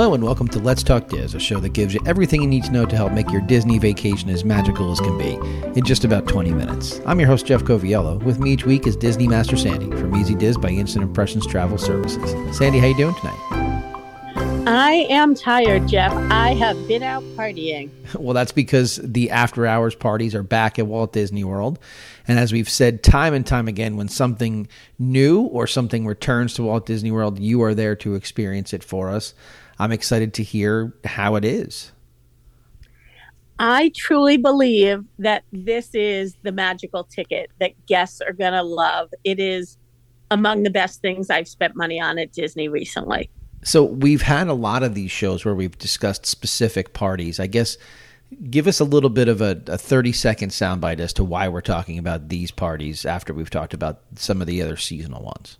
Hello and welcome to Let's Talk Diz, a show that gives you everything you need to know to help make your Disney vacation as magical as can be in just about 20 minutes. I'm your host Jeff Coviello. With me each week is Disney Master Sandy from Easy Diz by Instant Impressions Travel Services. Sandy, how you doing tonight? I am tired, Jeff. I have been out partying. Well, that's because the after hours parties are back at Walt Disney World. And as we've said time and time again, when something new or something returns to Walt Disney World, you are there to experience it for us. I'm excited to hear how it is. I truly believe that this is the magical ticket that guests are going to love. It is among the best things I've spent money on at Disney recently. So, we've had a lot of these shows where we've discussed specific parties. I guess give us a little bit of a, a 30 second soundbite as to why we're talking about these parties after we've talked about some of the other seasonal ones.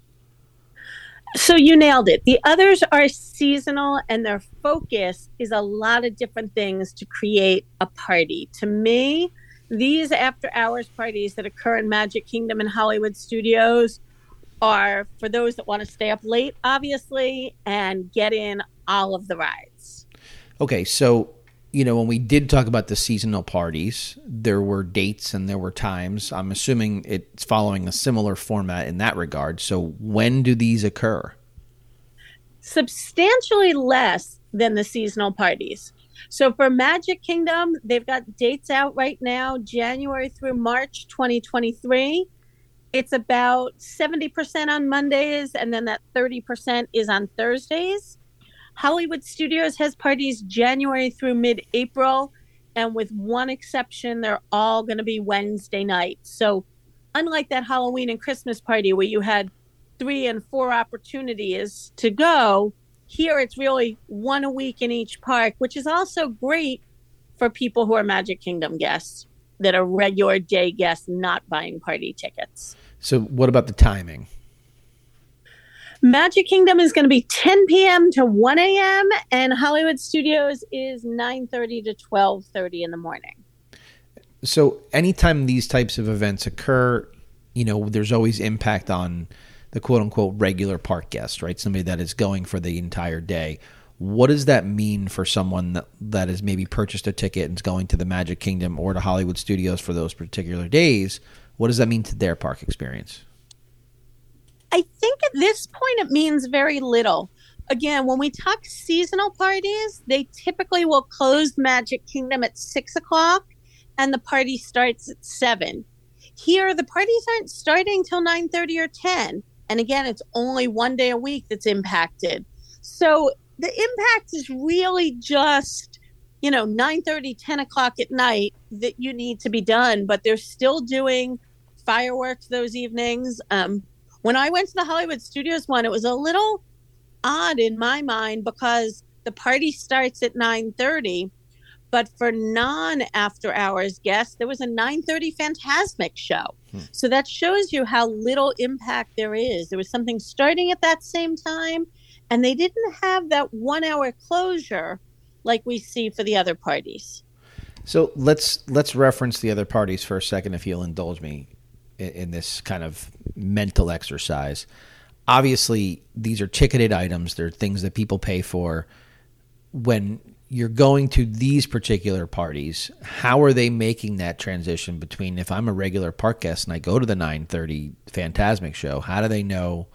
So you nailed it. The others are seasonal and their focus is a lot of different things to create a party. To me, these after hours parties that occur in Magic Kingdom and Hollywood Studios are for those that want to stay up late, obviously, and get in all of the rides. Okay, so you know, when we did talk about the seasonal parties, there were dates and there were times. I'm assuming it's following a similar format in that regard. So, when do these occur? Substantially less than the seasonal parties. So, for Magic Kingdom, they've got dates out right now, January through March 2023. It's about 70% on Mondays, and then that 30% is on Thursdays. Hollywood Studios has parties January through mid April. And with one exception, they're all going to be Wednesday night. So, unlike that Halloween and Christmas party where you had three and four opportunities to go, here it's really one a week in each park, which is also great for people who are Magic Kingdom guests that are regular day guests not buying party tickets. So, what about the timing? Magic Kingdom is going to be 10 p.m. to 1 a.m. and Hollywood Studios is 9:30 to 12:30 in the morning. So, anytime these types of events occur, you know, there's always impact on the quote unquote regular park guest, right? Somebody that is going for the entire day. What does that mean for someone that, that has maybe purchased a ticket and is going to the Magic Kingdom or to Hollywood Studios for those particular days? What does that mean to their park experience? I think at this point it means very little. Again, when we talk seasonal parties, they typically will close Magic Kingdom at six o'clock and the party starts at seven. Here, the parties aren't starting till nine thirty or ten, and again, it's only one day a week that's impacted. So the impact is really just you know 9 30 10 o'clock at night that you need to be done but they're still doing fireworks those evenings um, when I went to the Hollywood Studios one, it was a little odd in my mind because the party starts at 9:30, but for non after hours guests, there was a 9:30 Fantasmic show. Hmm. So that shows you how little impact there is. There was something starting at that same time, and they didn't have that one hour closure like we see for the other parties. So let's let's reference the other parties for a second, if you'll indulge me in, in this kind of mental exercise. Obviously, these are ticketed items. They're things that people pay for. When you're going to these particular parties, how are they making that transition between if I'm a regular park guest and I go to the 9:30 Fantasmic show, how do they know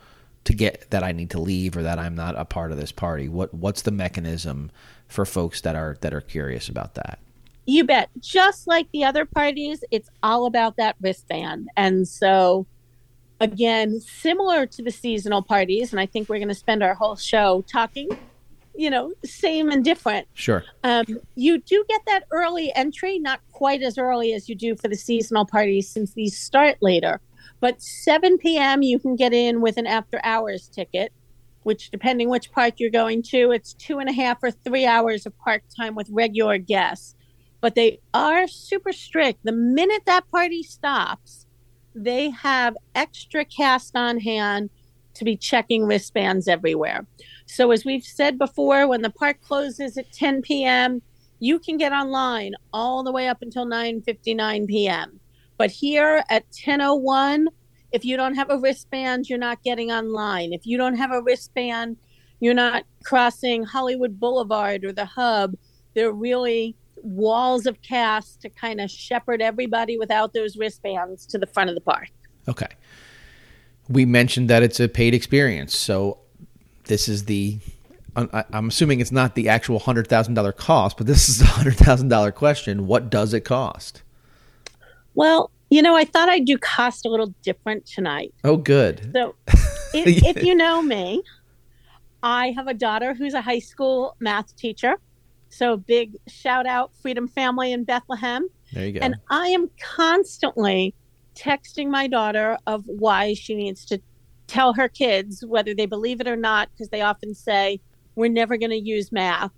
to get that I need to leave or that I'm not a part of this party? What what's the mechanism for folks that are that are curious about that? You bet. Just like the other parties, it's all about that wristband. And so, again, similar to the seasonal parties, and I think we're going to spend our whole show talking, you know, same and different. Sure. Um, you do get that early entry, not quite as early as you do for the seasonal parties since these start later. But 7 p.m., you can get in with an after hours ticket, which, depending which park you're going to, it's two and a half or three hours of park time with regular guests but they are super strict. The minute that party stops, they have extra cast on hand to be checking wristbands everywhere. So, as we've said before, when the park closes at 10 p.m., you can get online all the way up until 9:59 p.m. But here at 10:01, if you don't have a wristband, you're not getting online. If you don't have a wristband, You're not crossing Hollywood Boulevard or the hub. They're really walls of cast to kind of shepherd everybody without those wristbands to the front of the park. Okay. We mentioned that it's a paid experience. So this is the I'm assuming it's not the actual hundred thousand dollar cost, but this is the hundred thousand dollar question. What does it cost? Well, you know, I thought I'd do cost a little different tonight. Oh, good. So, if, if you know me, I have a daughter who's a high school math teacher. So, big shout out, Freedom Family in Bethlehem. There you go. And I am constantly texting my daughter of why she needs to tell her kids, whether they believe it or not, because they often say, We're never going to use math.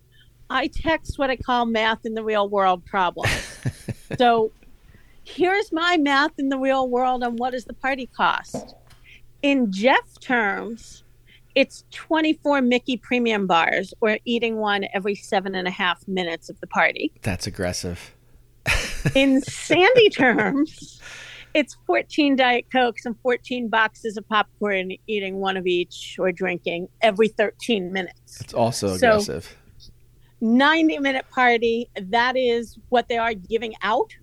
I text what I call math in the real world problem. so, here's my math in the real world on what does the party cost. In Jeff terms, it's 24 Mickey premium bars or eating one every seven and a half minutes of the party. That's aggressive. In Sandy terms, it's 14 Diet Cokes and 14 boxes of popcorn, eating one of each or drinking every 13 minutes. It's also aggressive. So, 90 minute party, that is what they are giving out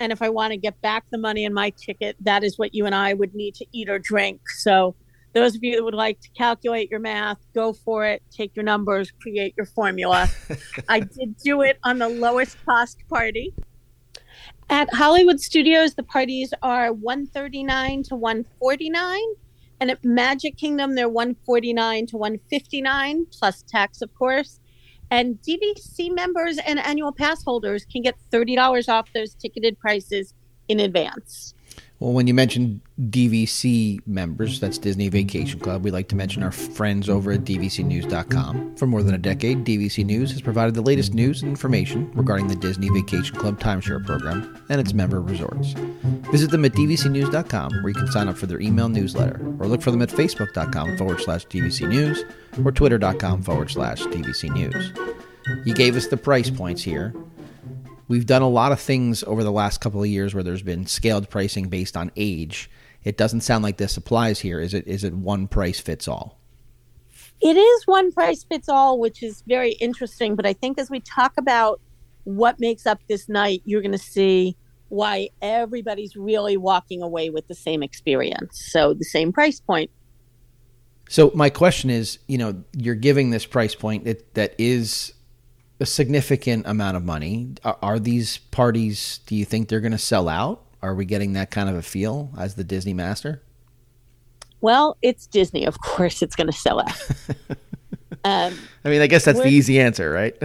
and if I want to get back the money in my ticket, that is what you and I would need to eat or drink. So, those of you that would like to calculate your math, go for it. Take your numbers, create your formula. I did do it on the lowest cost party. At Hollywood Studios, the parties are 139 to 149 and at Magic Kingdom they're 149 to 159 plus tax of course. And DVC members and annual pass holders can get $30 off those ticketed prices in advance. Well, when you mention DVC members, that's Disney Vacation Club, we like to mention our friends over at DVCNews.com. For more than a decade, DVC News has provided the latest news and information regarding the Disney Vacation Club timeshare program and its member resorts. Visit them at DVCNews.com, where you can sign up for their email newsletter, or look for them at Facebook.com forward slash DVC News or Twitter.com forward slash DVC News. You gave us the price points here. We've done a lot of things over the last couple of years where there's been scaled pricing based on age. It doesn't sound like this applies here. Is it? Is it one price fits all? It is one price fits all, which is very interesting. But I think as we talk about what makes up this night, you're going to see why everybody's really walking away with the same experience. So the same price point. So my question is, you know, you're giving this price point that, that is a significant amount of money. Are, are these parties? Do you think they're going to sell out? Are we getting that kind of a feel as the Disney master? Well, it's Disney. Of course, it's going to sell out. um, I mean, I guess that's the easy answer, right?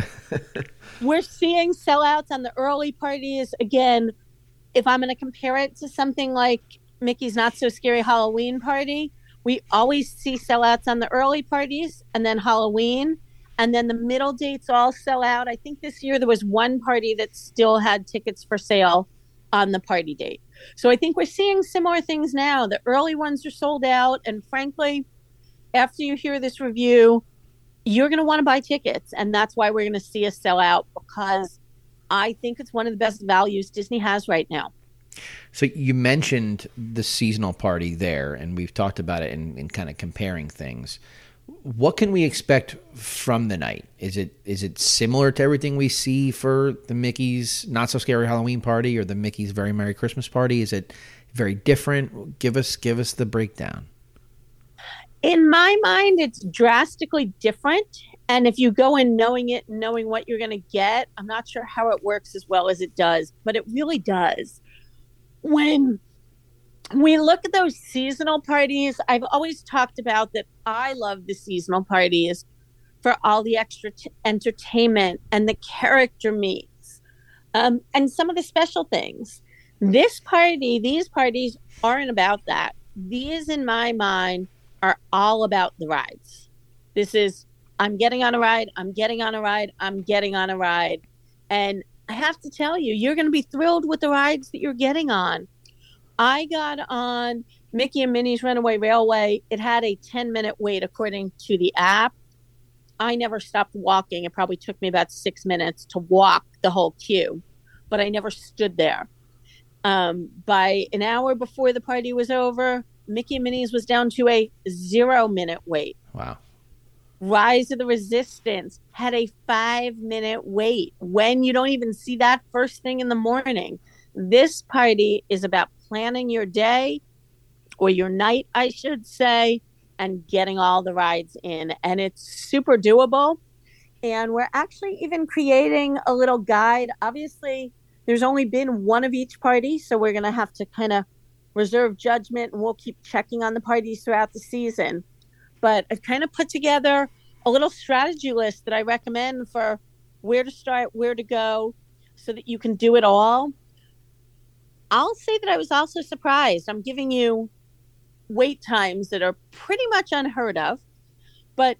we're seeing sellouts on the early parties. Again, if I'm going to compare it to something like Mickey's Not So Scary Halloween Party, we always see sellouts on the early parties and then Halloween and then the middle dates all sell out. I think this year there was one party that still had tickets for sale on the party date. So I think we're seeing similar things now. The early ones are sold out, and frankly, after you hear this review, you're going to want to buy tickets, and that's why we're going to see a sell out because I think it's one of the best values Disney has right now. So you mentioned the seasonal party there, and we've talked about it in, in kind of comparing things what can we expect from the night? Is it is it similar to everything we see for the Mickey's Not So Scary Halloween Party or the Mickey's Very Merry Christmas Party? Is it very different? Give us give us the breakdown. In my mind, it's drastically different. And if you go in knowing it, knowing what you're going to get, I'm not sure how it works as well as it does, but it really does. When we look at those seasonal parties. I've always talked about that I love the seasonal parties for all the extra t- entertainment and the character meets um, and some of the special things. This party, these parties aren't about that. These, in my mind, are all about the rides. This is, I'm getting on a ride, I'm getting on a ride, I'm getting on a ride. And I have to tell you, you're going to be thrilled with the rides that you're getting on I got on Mickey and Minnie's Runaway Railway. It had a 10 minute wait according to the app. I never stopped walking. It probably took me about six minutes to walk the whole queue, but I never stood there. Um, by an hour before the party was over, Mickey and Minnie's was down to a zero minute wait. Wow. Rise of the Resistance had a five minute wait when you don't even see that first thing in the morning. This party is about planning your day or your night, I should say, and getting all the rides in. And it's super doable. And we're actually even creating a little guide. Obviously, there's only been one of each party, so we're going to have to kind of reserve judgment and we'll keep checking on the parties throughout the season. But I've kind of put together a little strategy list that I recommend for where to start, where to go, so that you can do it all. I'll say that I was also surprised. I'm giving you wait times that are pretty much unheard of, but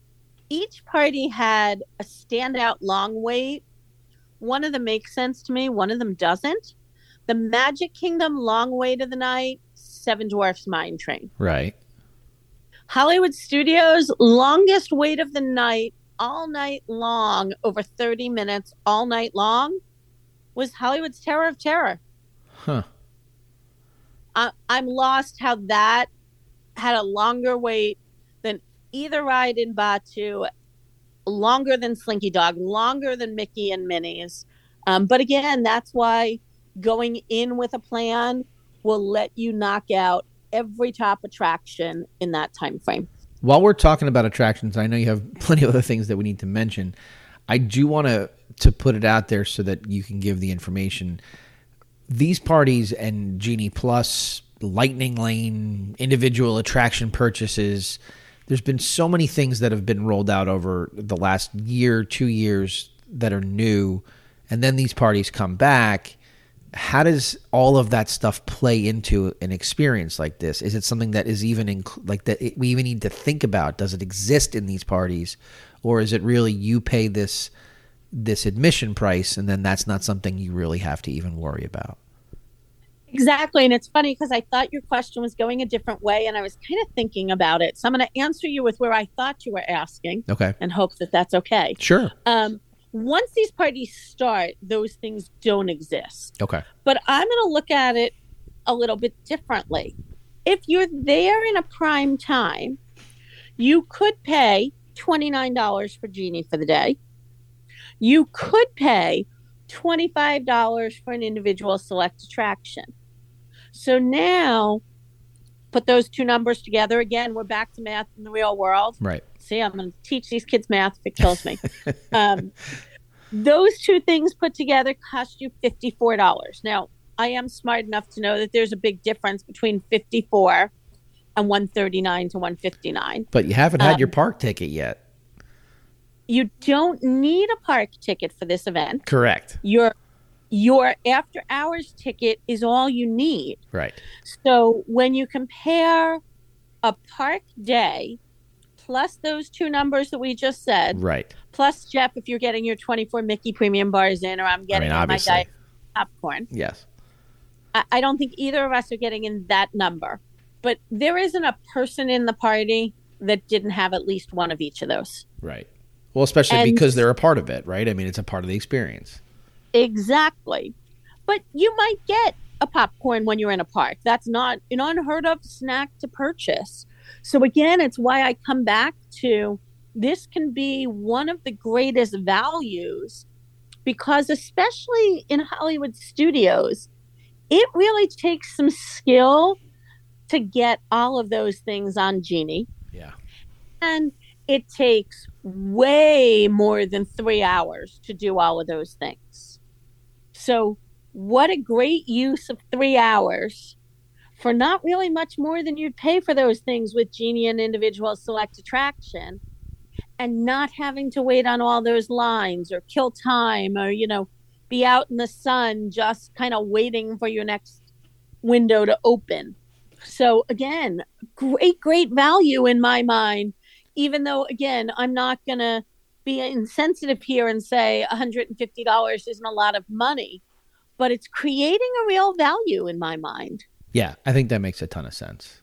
each party had a standout long wait. One of them makes sense to me, one of them doesn't. The Magic Kingdom long wait of the night, Seven Dwarfs Mine Train. Right. Hollywood Studios longest wait of the night, all night long, over 30 minutes, all night long, was Hollywood's Tower of Terror. Huh. I, I'm lost how that had a longer wait than either ride in Batuu, longer than Slinky Dog, longer than Mickey and Minnie's. Um, but again, that's why going in with a plan will let you knock out every top attraction in that time frame. While we're talking about attractions, I know you have plenty of other things that we need to mention. I do want to to put it out there so that you can give the information. These parties and Genie Plus, Lightning Lane, individual attraction purchases. There's been so many things that have been rolled out over the last year, two years that are new, and then these parties come back how does all of that stuff play into an experience like this? Is it something that is even inc- like that it, we even need to think about? Does it exist in these parties, or is it really you pay this this admission price and then that's not something you really have to even worry about? Exactly, and it's funny because I thought your question was going a different way, and I was kind of thinking about it. So I'm going to answer you with where I thought you were asking, okay, and hope that that's okay. Sure. Um, once these parties start, those things don't exist. Okay. But I'm going to look at it a little bit differently. If you're there in a prime time, you could pay $29 for Genie for the day. You could pay $25 for an individual select attraction. So now put those two numbers together. Again, we're back to math in the real world. Right. See, I'm going to teach these kids math if it kills me. um, those two things put together cost you $54. Now, I am smart enough to know that there's a big difference between 54 and 139 to 159. But you haven't had Um, your park ticket yet. You don't need a park ticket for this event. Correct. Your your after hours ticket is all you need. Right. So when you compare a park day plus those two numbers that we just said, Right. plus Jeff, if you're getting your 24 Mickey premium bars in, or I'm getting mean, my diet popcorn, Yes. I, I don't think either of us are getting in that number. But there isn't a person in the party that didn't have at least one of each of those. Right. Well, especially And- because they're a part of it, right? I mean, it's a part of the experience. Exactly. But you might get a popcorn when you're in a park. That's not an unheard of snack to purchase. So, again, it's why I come back to this can be one of the greatest values because, especially in Hollywood studios, it really takes some skill to get all of those things on Genie. Yeah. And it takes way more than three hours to do all of those things. So, what a great use of three hours for not really much more than you'd pay for those things with Genie and individual select attraction and not having to wait on all those lines or kill time or, you know, be out in the sun just kind of waiting for your next window to open. So, again, great, great value in my mind, even though, again, I'm not going to be insensitive here and say $150 isn't a lot of money, but it's creating a real value in my mind. Yeah, I think that makes a ton of sense.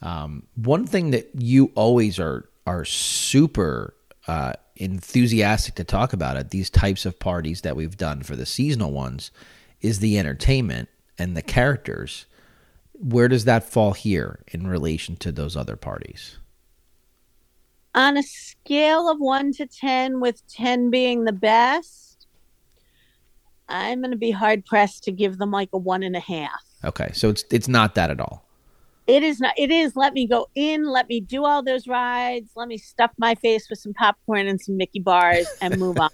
Um, one thing that you always are are super uh, enthusiastic to talk about at these types of parties that we've done for the seasonal ones is the entertainment and the characters. Where does that fall here in relation to those other parties? On a scale of one to 10, with 10 being the best, I'm going to be hard pressed to give them like a one and a half. Okay, so it's it's not that at all. It is not. It is. Let me go in. Let me do all those rides. Let me stuff my face with some popcorn and some Mickey bars and move on.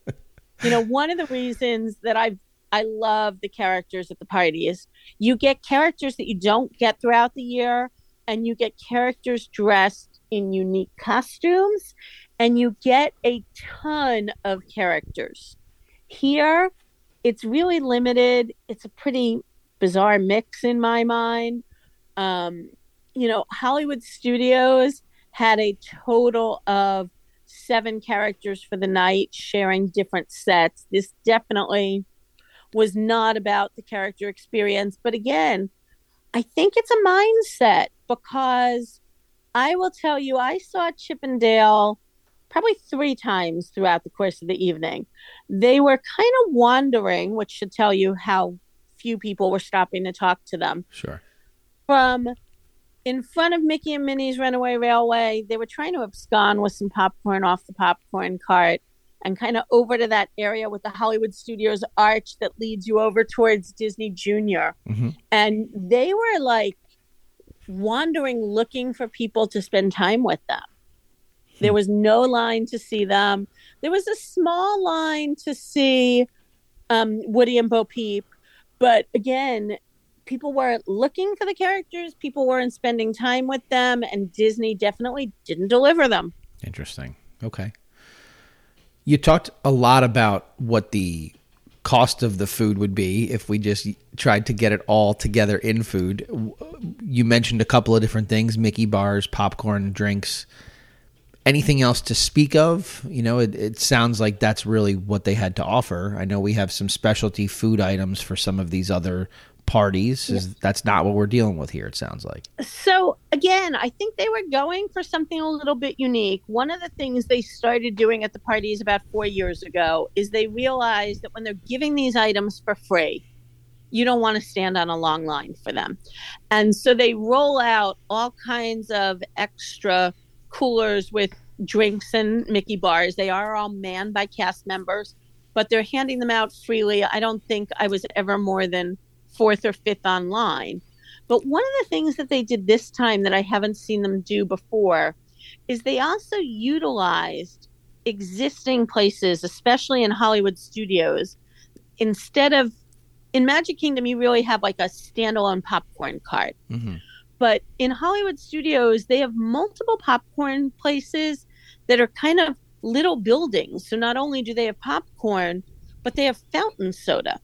you know, one of the reasons that I've I love the characters at the party is you get characters that you don't get throughout the year, and you get characters dressed in unique costumes, and you get a ton of characters. Here, it's really limited. It's a pretty bizarre mix in my mind. Um, you know, Hollywood Studios had a total of seven characters for the night sharing different sets. This definitely was not about the character experience. But again, I think it's a mindset because I will tell you, I saw Chip 'n Dale probably three times throughout the course of the evening. They were kind of wandering, which should tell you how few people were stopping to talk to them. Sure. From in front of Mickey and Minnie's Runaway Railway, they were trying to abscond with some popcorn off the popcorn cart and kind of over to that area with the Hollywood Studios arch that leads you over towards Disney Junior. Mhm. And they were like wandering looking for people to spend time with them. There was no line to see them. There was a small line to see um, Woody and Bo Peep, but again, people weren't looking for the characters. People weren't spending time with them, and Disney definitely didn't deliver them. Interesting. Okay. You talked a lot about what the cost of the food would be if we just tried to get it all together in food. You mentioned a couple of different things Mickey bars, popcorn, drinks. Anything else to speak of? You know, it, it sounds like that's really what they had to offer. I know we have some specialty food items for some of these other parties. Is, That's not what we're dealing with here, it sounds like. So again, I think they were going for something a little bit unique. One of the things they started doing at the parties about four years ago is they realized that when they're giving these items for free, you don't want to stand on a long line for them. And so they roll out all kinds of extra coolers with drinks and Mickey bars. They are all manned by cast members, but they're handing them out freely. I don't think I was ever more than fourth or fifth online. But one of the things that they did this time that I haven't seen them do before is they also utilized existing places, especially in Hollywood studios. Instead of in Magic Kingdom, you really have like a standalone popcorn cart. Mm-hmm. But in Hollywood studios, they have multiple popcorn places that are kind of little buildings. So not only do they have popcorn, but they have fountain soda.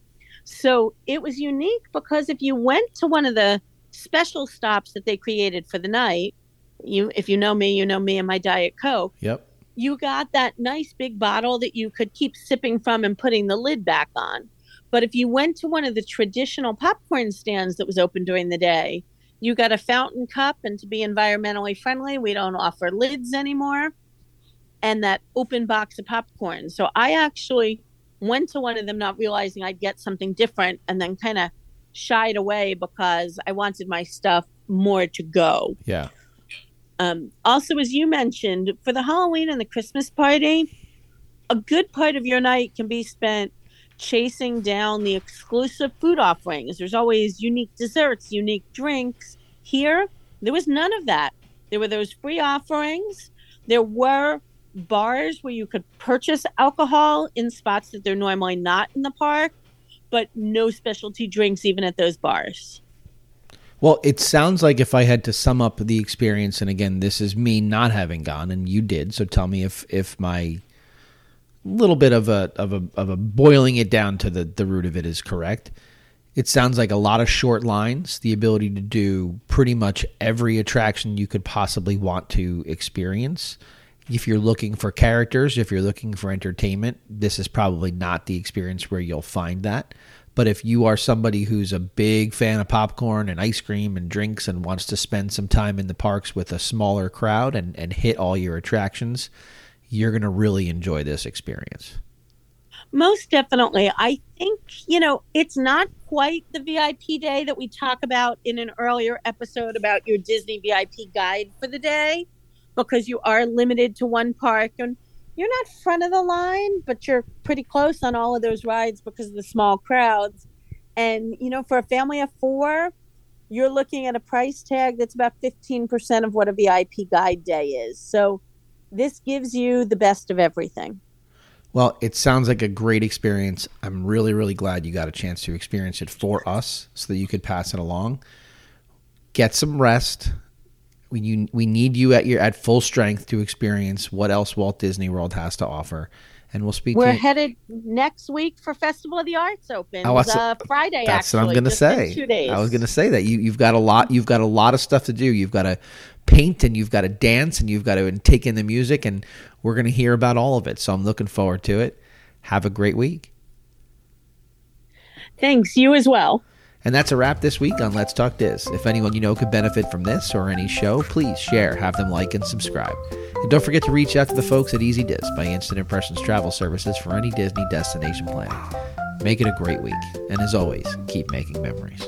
So it was unique because if you went to one of the special stops that they created for the night, you if you know me, you know me and my diet coke, Yep. you got that nice big bottle that you could keep sipping from and putting the lid back on. But if you went to one of the traditional popcorn stands that was open during the day, you got a fountain cup and to be environmentally friendly, we don't offer lids anymore and that open box of popcorn. So I actually went to one of them not realizing I'd get something different and then kind of shied away because I wanted my stuff more to go. Yeah. Um, also, as you mentioned, for the Halloween and the Christmas party, a good part of your night can be spent chasing down the exclusive food offerings. There's always unique desserts, unique drinks. Here, there was none of that. There were those free offerings. There were bars where you could purchase alcohol in spots that they're normally not in the park, but no specialty drinks even at those bars. Well, it sounds like if I had to sum up the experience, and again, this is me not having gone, and you did, so tell me if if my little bit of a of a of a boiling it down to the the root of it is correct. It sounds like a lot of short lines, the ability to do pretty much every attraction you could possibly want to experience. If you're looking for characters, if you're looking for entertainment, this is probably not the experience where you'll find that. But if you are somebody who's a big fan of popcorn and ice cream and drinks and wants to spend some time in the parks with a smaller crowd and, and hit all your attractions, you're going to really enjoy this experience. Most definitely. I think, you know, it's not quite the VIP day that we talk about in an earlier episode about your Disney VIP guide for the day, because you are limited to one park and you're not front of the line, but you're pretty close on all of those rides because of the small crowds. And, you know, for a family of four, you're looking at a price tag that's about 15% of what a VIP guide day is. So this gives you the best of everything. Well, it sounds like a great experience. I'm really, really glad you got a chance to experience it for us so that you could pass it along. Get some rest. We, you, we need you at your at full strength to experience what else Walt Disney World has to offer. And we'll speak. To We're headed next week for Festival of the Arts opens. Oh, uh, Friday. That's actually, what I'm going to say. Two days. I was going to say that you you've got a lot. You've got a lot of stuff to do. You've got to paint and you've got to dance and you've got to take in the music and we're going to hear about all of it. So I'm looking forward to it. Have a great week. Thanks. You as well. And that's a wrap this week on Let's Talk Diz. If anyone you know could benefit from this or any show, please share, have them like, and subscribe. And don't forget to reach out to the folks at Easy Diz by Instant Impressions Travel Services for any Disney destination planning. Make it a great week. And as always, keep making memories.